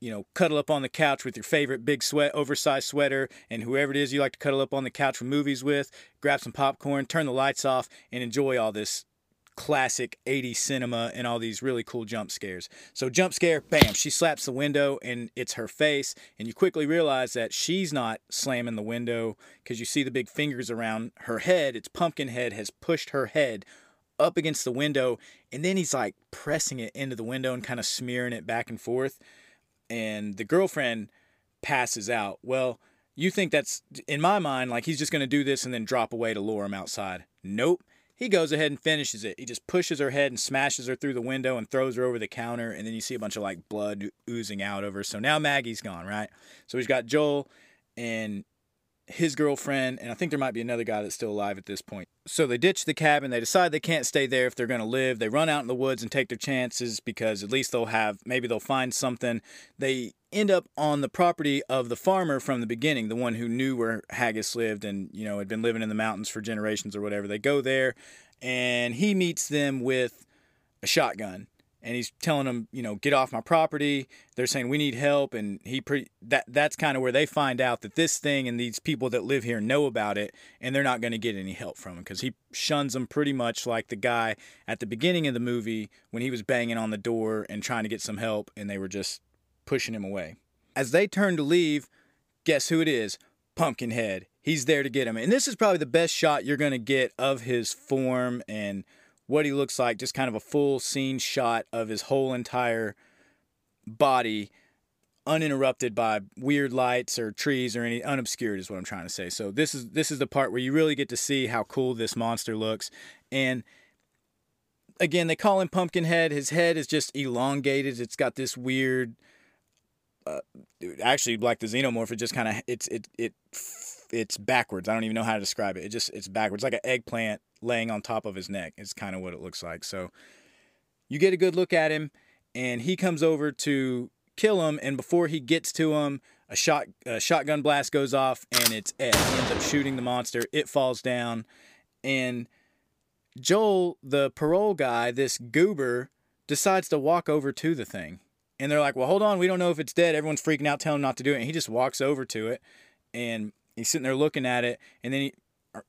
you know, cuddle up on the couch with your favorite big sweat, oversized sweater, and whoever it is you like to cuddle up on the couch for movies with, grab some popcorn, turn the lights off, and enjoy all this classic 80s cinema and all these really cool jump scares. So, jump scare, bam, she slaps the window and it's her face, and you quickly realize that she's not slamming the window because you see the big fingers around her head. It's Pumpkinhead has pushed her head up against the window and then he's like pressing it into the window and kind of smearing it back and forth and the girlfriend passes out. Well you think that's in my mind like he's just going to do this and then drop away to lure him outside. Nope. He goes ahead and finishes it. He just pushes her head and smashes her through the window and throws her over the counter and then you see a bunch of like blood oozing out of her. So now maggie's gone right? So he's got joel and his girlfriend, and I think there might be another guy that's still alive at this point. So they ditch the cabin. They decide they can't stay there if they're going to live. They run out in the woods and take their chances because at least they'll have, maybe they'll find something. They end up on the property of the farmer from the beginning, the one who knew where Haggis lived and, you know, had been living in the mountains for generations or whatever. They go there and he meets them with a shotgun and he's telling them, you know, get off my property. They're saying we need help, and he pretty that that's kind of where they find out that this thing and these people that live here know about it, and they're not going to get any help from him because he shuns them pretty much like the guy at the beginning of the movie when he was banging on the door and trying to get some help, and they were just pushing him away. As they turn to leave, guess who it is? Pumpkinhead. He's there to get him, and this is probably the best shot you're going to get of his form and what he looks like, just kind of a full scene shot of his whole entire body uninterrupted by weird lights or trees or any unobscured is what I'm trying to say. So this is this is the part where you really get to see how cool this monster looks and again they call him Pumpkinhead. His head is just elongated. It's got this weird uh, actually like the xenomorph it just kind of it's it it it's backwards. I don't even know how to describe it. It just it's backwards like an eggplant laying on top of his neck. It's kind of what it looks like. So you get a good look at him and he comes over to kill him and before he gets to him a shot a shotgun blast goes off and it's Ed. He ends up shooting the monster. It falls down and Joel, the parole guy, this goober, decides to walk over to the thing. And they're like, well, hold on, we don't know if it's dead. Everyone's freaking out, telling him not to do it. And he just walks over to it and he's sitting there looking at it. And then he,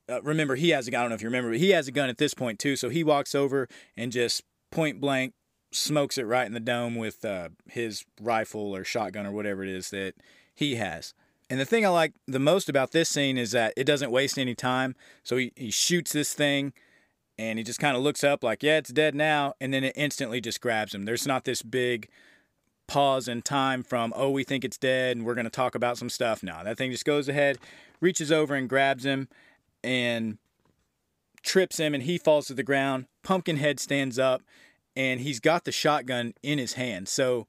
uh, remember, he has a gun. I don't know if you remember, but he has a gun at this point too. So he walks over and just point blank smokes it right in the dome with uh, his rifle or shotgun or whatever it is that he has. And the thing I like the most about this scene is that it doesn't waste any time. So he, he shoots this thing and he just kind of looks up like, yeah, it's dead now. And then it instantly just grabs him. There's not this big pause in time from, oh, we think it's dead and we're going to talk about some stuff. No, that thing just goes ahead, reaches over and grabs him and trips him and he falls to the ground. Pumpkinhead stands up and he's got the shotgun in his hand. So,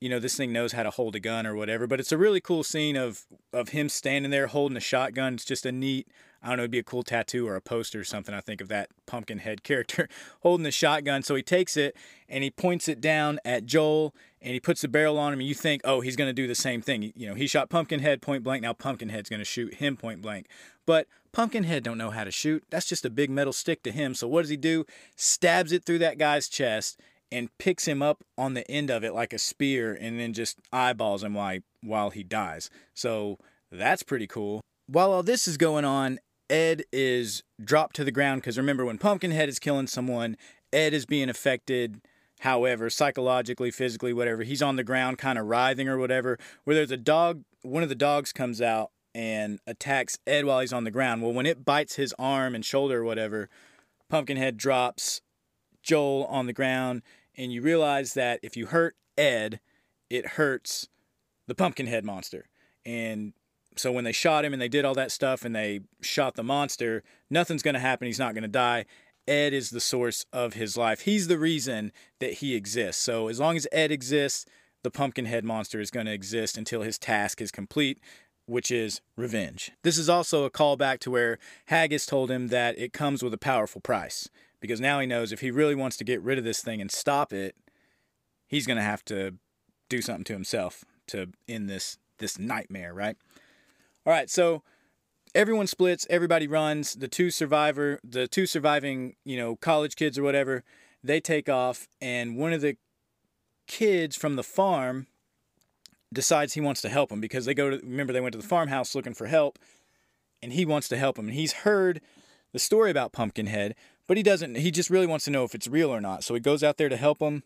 you know, this thing knows how to hold a gun or whatever. But it's a really cool scene of of him standing there holding a shotgun. It's just a neat, I don't know, it'd be a cool tattoo or a poster or something. I think of that pumpkin head character holding the shotgun. So he takes it and he points it down at Joel and he puts the barrel on him. And you think, oh, he's going to do the same thing. You know, he shot Pumpkinhead point blank. Now Pumpkinhead's going to shoot him point blank. But Pumpkinhead don't know how to shoot. That's just a big metal stick to him. So what does he do? Stabs it through that guy's chest and picks him up on the end of it like a spear and then just eyeballs him while, while he dies. So that's pretty cool. While all this is going on, Ed is dropped to the ground because remember, when Pumpkinhead is killing someone, Ed is being affected, however, psychologically, physically, whatever. He's on the ground, kind of writhing or whatever. Where there's a dog, one of the dogs comes out and attacks Ed while he's on the ground. Well, when it bites his arm and shoulder or whatever, Pumpkinhead drops Joel on the ground, and you realize that if you hurt Ed, it hurts the Pumpkinhead monster. And so when they shot him and they did all that stuff and they shot the monster, nothing's going to happen. He's not going to die. Ed is the source of his life. He's the reason that he exists. So as long as Ed exists, the Pumpkinhead monster is going to exist until his task is complete, which is revenge. This is also a callback to where Haggis told him that it comes with a powerful price because now he knows if he really wants to get rid of this thing and stop it, he's going to have to do something to himself to end this this nightmare, right? All right, so everyone splits, everybody runs. The two survivor, the two surviving, you know, college kids or whatever, they take off and one of the kids from the farm decides he wants to help him because they go to remember they went to the farmhouse looking for help and he wants to help him and he's heard the story about Pumpkinhead, but he doesn't he just really wants to know if it's real or not. So he goes out there to help him.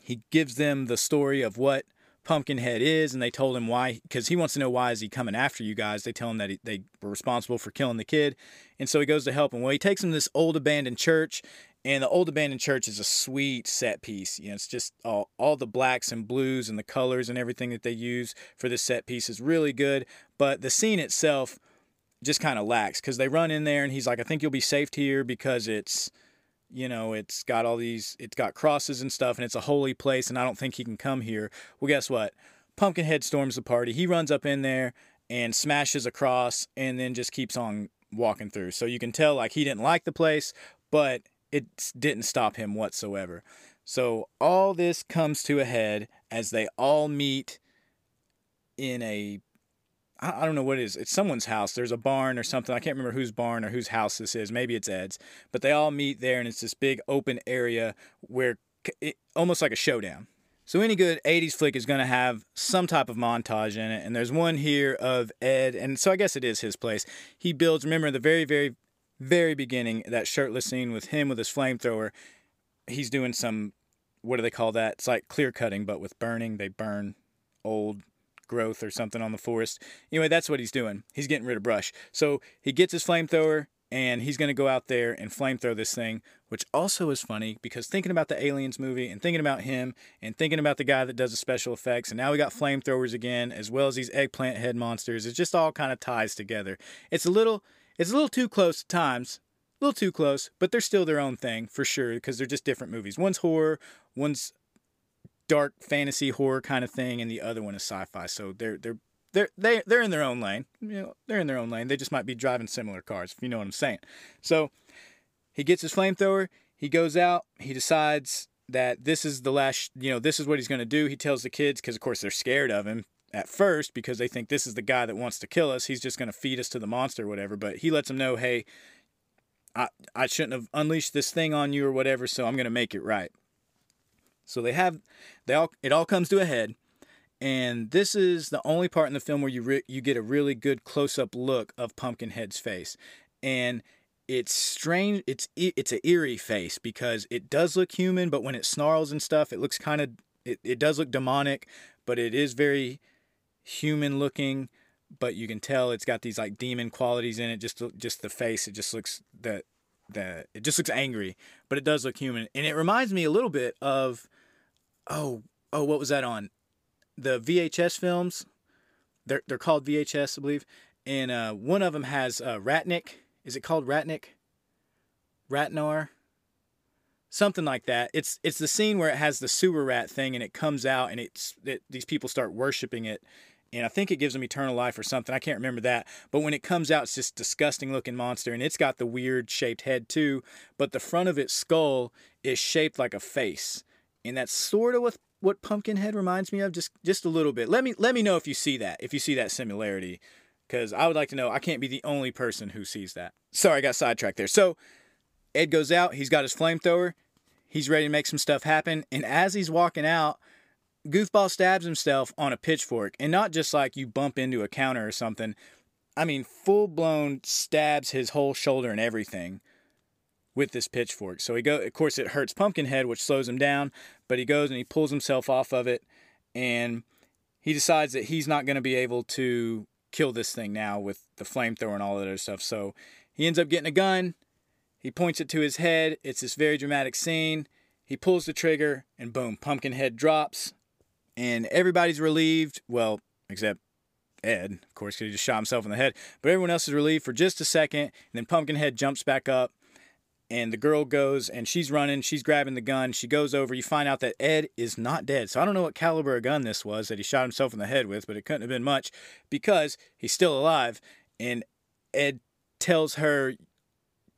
He gives them the story of what Pumpkinhead is, and they told him why, because he wants to know why is he coming after you guys. They tell him that he, they were responsible for killing the kid, and so he goes to help him. Well, he takes him to this old abandoned church, and the old abandoned church is a sweet set piece. You know, it's just all, all the blacks and blues and the colors and everything that they use for this set piece is really good. But the scene itself just kind of lacks because they run in there and he's like, I think you'll be safe here because it's, you know, it's got all these, it's got crosses and stuff and it's a holy place and I don't think he can come here. Well, guess what? Pumpkinhead storms the party. He runs up in there and smashes a cross and then just keeps on walking through. So you can tell like he didn't like the place, but it didn't stop him whatsoever. So all this comes to a head as they all meet in a I don't know what it is. It's someone's house. There's a barn or something. I can't remember whose barn or whose house this is. Maybe it's Ed's. But they all meet there, and it's this big open area where it, almost like a showdown. So any good 80s flick is going to have some type of montage in it. And there's one here of Ed. And so I guess it is his place. He builds, remember, the very, very very beginning, that shirtless scene with him with his flamethrower, he's doing some, what do they call that? It's like clear cutting, but with burning. They burn old growth or something on the forest. Anyway, that's what he's doing. He's getting rid of brush. So he gets his flamethrower and he's going to go out there and flamethrow this thing, which also is funny because thinking about the Aliens movie and thinking about him and thinking about the guy that does the special effects, and now we got flamethrowers again, as well as these eggplant head monsters. It just all kind of ties together. It's a little, it's a little too close at times, a little too close, but they're still their own thing for sure because they're just different movies. One's horror, one's dark fantasy horror kind of thing, and the other one is sci-fi. So they're they're they're they they're in their own lane. You know, they're in their own lane. They just might be driving similar cars, if you know what I'm saying. So he gets his flamethrower. He goes out. He decides that this is the last. You know, this is what he's going to do. He tells the kids because, of course, they're scared of him at first because they think this is the guy that wants to kill us. He's just going to feed us to the monster or whatever. But he lets them know, hey, I I shouldn't have unleashed this thing on you or whatever. So I'm going to make it right. So they have, they all it all comes to a head and this is the only part in the film where you re- you get a really good close up look of Pumpkinhead's face, and it's strange. It's it's an eerie face because it does look human, but when it snarls and stuff, it looks kind of it, it does look demonic, but it is very human looking. But you can tell it's got these like demon qualities in it. Just just the face, it just looks that that it just looks angry, but it does look human, and it reminds me a little bit of oh oh what was that on the VHS films. They're they're called VHS, I believe, and uh, one of them has uh, Ratnik. Is it called Ratnik? Ratnar. Something like that. It's it's the scene where it has the sewer rat thing, and it comes out, and it's it, these people start worshiping it, and I think it gives them eternal life or something. I can't remember that. But when it comes out, it's this disgusting looking monster, and it's got the weird shaped head too. But the front of its skull is shaped like a face, and that's sort of what what Pumpkinhead reminds me of? Just just a little bit. Let me let me know if you see that, if you see that similarity, because I would like to know. I can't be the only person who sees that. Sorry, I got sidetracked there. So Ed goes out. He's got his flamethrower. He's ready to make some stuff happen. And as he's walking out, Goofball stabs himself on a pitchfork, and not just like you bump into a counter or something. I mean, full blown stabs his whole shoulder and everything with this pitchfork. So he go of course it hurts Pumpkinhead, which slows him down, but he goes and he pulls himself off of it and he decides that he's not going to be able to kill this thing now with the flamethrower and all of that other stuff. So he ends up getting a gun. He points it to his head. It's this very dramatic scene. He pulls the trigger and boom, Pumpkinhead drops. And everybody's relieved. Well, except Ed, of course, because he just shot himself in the head. But everyone else is relieved for just a second. And then Pumpkinhead jumps back up and the girl goes and she's running, she's grabbing the gun, she goes over, you find out that Ed is not dead. So I don't know what caliber of gun this was that he shot himself in the head with, but it couldn't have been much because he's still alive and Ed tells her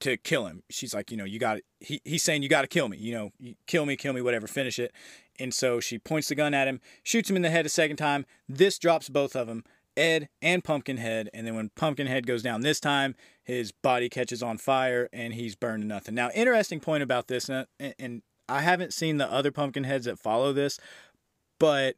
to kill him. She's like, you know, you got he he's saying you got to kill me, you know, kill me, kill me, whatever, finish it. And so she points the gun at him, shoots him in the head a second time. This drops both of them. Ed and Pumpkinhead, and then when Pumpkinhead goes down this time, his body catches on fire and he's burned to nothing. Now, interesting point about this, and, I haven't seen the other Pumpkinheads that follow this, but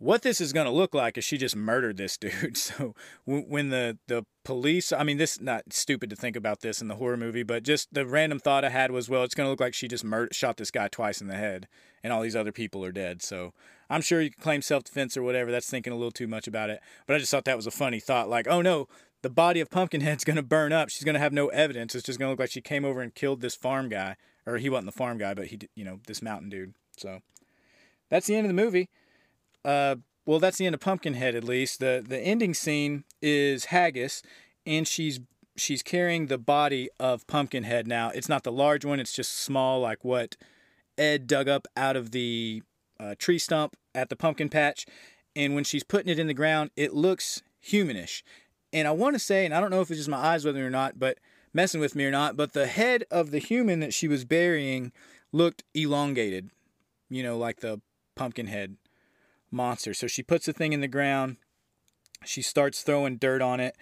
what this is going to look like is she just murdered this dude. So when the the police, I mean, this not stupid to think about this in the horror movie, but just the random thought I had was, well, it's going to look like she just shot this guy twice in the head, and all these other people are dead. So I'm sure you can claim self defense or whatever. That's thinking a little too much about it. But I just thought that was a funny thought. Like, oh no, the body of Pumpkinhead's going to burn up. She's going to have no evidence. It's just going to look like she came over and killed this farm guy, or he wasn't the farm guy, but he, you know, this mountain dude. So that's the end of the movie. Uh, well, that's the end of Pumpkinhead at least. The the ending scene is Haggis, and she's she's carrying the body of Pumpkinhead. Now it's not the large one; it's just small, like what Ed dug up out of the uh, tree stump at the pumpkin patch. And when she's putting it in the ground, it looks humanish. And I want to say, and I don't know if it's just my eyes whether or not, but messing with me or not, but the head of the human that she was burying looked elongated, you know, like the pumpkin head monster. So she puts the thing in the ground. She starts throwing dirt on it,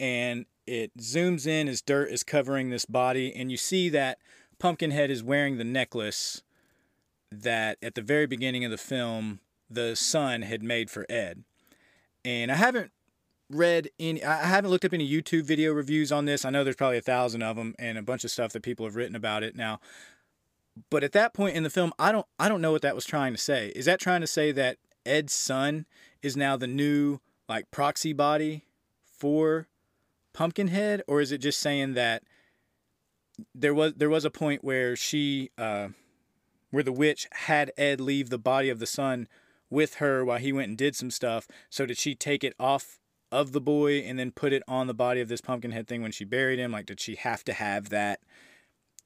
and it zooms in as dirt is covering this body. And you see that Pumpkinhead is wearing the necklace that at the very beginning of the film the son had made for Ed. And I haven't read any I haven't looked up any YouTube video reviews on this. I know there's probably a thousand of them and a bunch of stuff that people have written about it now. But at that point in the film, I don't I don't know what that was trying to say. Is that trying to say that Ed's son is now the new like proxy body for Pumpkinhead, or is it just saying that there was there was a point where she, uh, where the witch had Ed leave the body of the son with her while he went and did some stuff. So did she take it off of the boy and then put it on the body of this Pumpkinhead thing when she buried him? Like, did she have to have that?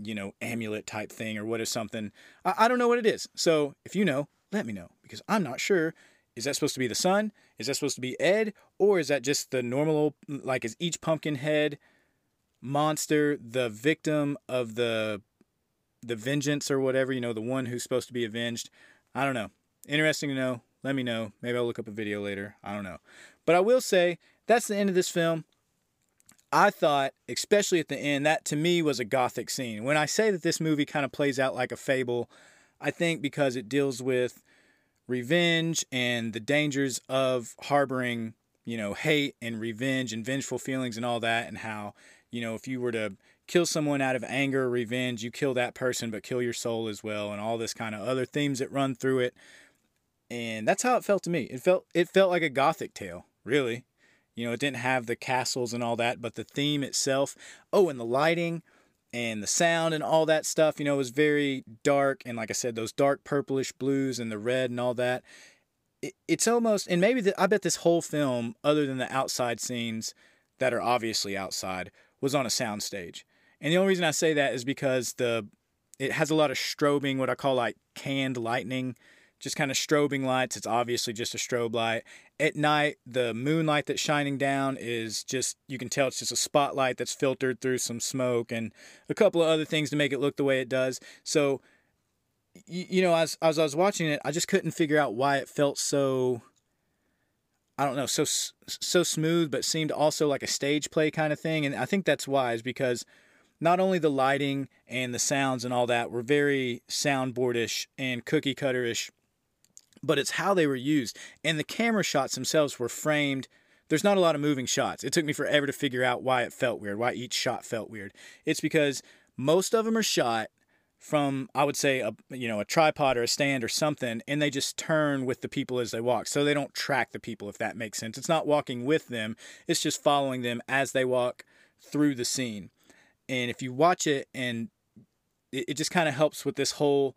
You know, amulet type thing or what is something. I, I don't know what it is. So if you know, let me know because I'm not sure. Is that supposed to be the son? Is that supposed to be Ed? Or is that just the normal, like, is each pumpkin head monster the victim of the the vengeance or whatever, you know, the one who's supposed to be avenged? I don't know. Interesting to know. Let me know. Maybe I'll look up a video later. I don't know. But I will say that's the end of this film. I thought, especially at the end, that to me was a gothic scene. When I say that this movie kind of plays out like a fable, I think because it deals with revenge and the dangers of harboring, you know, hate and revenge and vengeful feelings and all that, and how, you know, if you were to kill someone out of anger or revenge, you kill that person but kill your soul as well, and all this kind of other themes that run through it. And that's how it felt to me. It felt it felt like a gothic tale, really. You know, it didn't have the castles and all that, but the theme itself, oh, and the lighting and the sound and all that stuff, you know, was very dark. And like I said, those dark purplish blues and the red and all that. It, it's almost, and maybe the, I bet this whole film, other than the outside scenes that are obviously outside, was on a soundstage. And the only reason I say that is because the it has a lot of strobing, what I call like canned lightning just kind of strobing lights. It's obviously just a strobe light. At night, the moonlight that's shining down is just, you can tell it's just a spotlight that's filtered through some smoke and a couple of other things to make it look the way it does. So, you, know, as, as I was watching it, I just couldn't figure out why it felt so, I don't know, so, so smooth, but seemed also like a stage play kind of thing. And I think that's wise because not only the lighting and the sounds and all that were very soundboardish and cookie cutterish but it's how they were used. And the camera shots themselves were framed. There's not a lot of moving shots. It took me forever to figure out why it felt weird, why each shot felt weird. It's because most of them are shot from I would say a you know a tripod or a stand or something and they just turn with the people as they walk. So they don't track the people if that makes sense. It's not walking with them. It's just following them as they walk through the scene. And if you watch it and it, it just kind of helps with this whole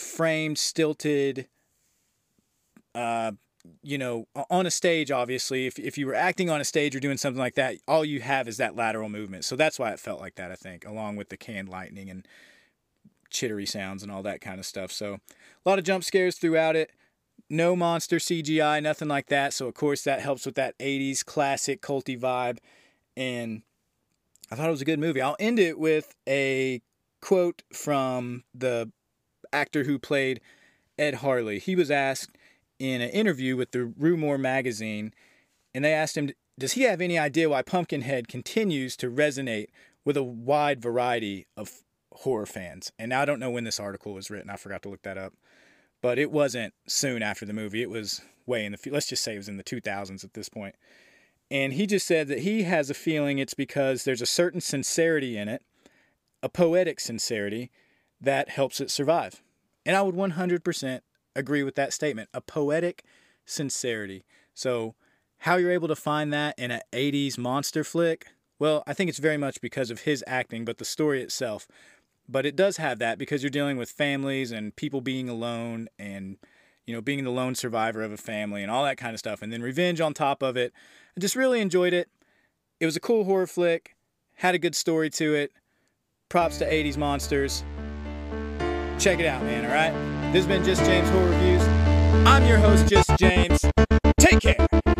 framed, stilted, uh, you know, on a stage, obviously, if, if you were acting on a stage or doing something like that, all you have is that lateral movement. So that's why it felt like that, I think, along with the canned lightning and chittery sounds and all that kind of stuff. So a lot of jump scares throughout it. No monster CGI, nothing like that. So, of course, that helps with that 80s classic culty vibe. And I thought it was a good movie. I'll end it with a quote from the actor who played Ed Harley. He was asked in an interview with the Rue Morgue magazine, and they asked him, Does he have any idea why Pumpkinhead continues to resonate with a wide variety of horror fans? And I don't know when this article was written, I forgot to look that up. But it wasn't soon after the movie. It was way in the, let's just say it was in the 2000s at this point. And he just said that he has a feeling it's because there's a certain sincerity in it, a poetic sincerity, that helps it survive. And I would 100% agree with that statement. A poetic sincerity. So, how you're able to find that in an 80s monster flick, well, I think it's very much because of his acting, but the story itself. But it does have that because you're dealing with families and people being alone and, you know, being the lone survivor of a family and all that kind of stuff. And then revenge on top of it. I just really enjoyed it. It was a cool horror flick, had a good story to it. Props to 80s monsters. Check it out, man, all right? This has been Just James Horror Reviews. I'm your host, Just James. Take care.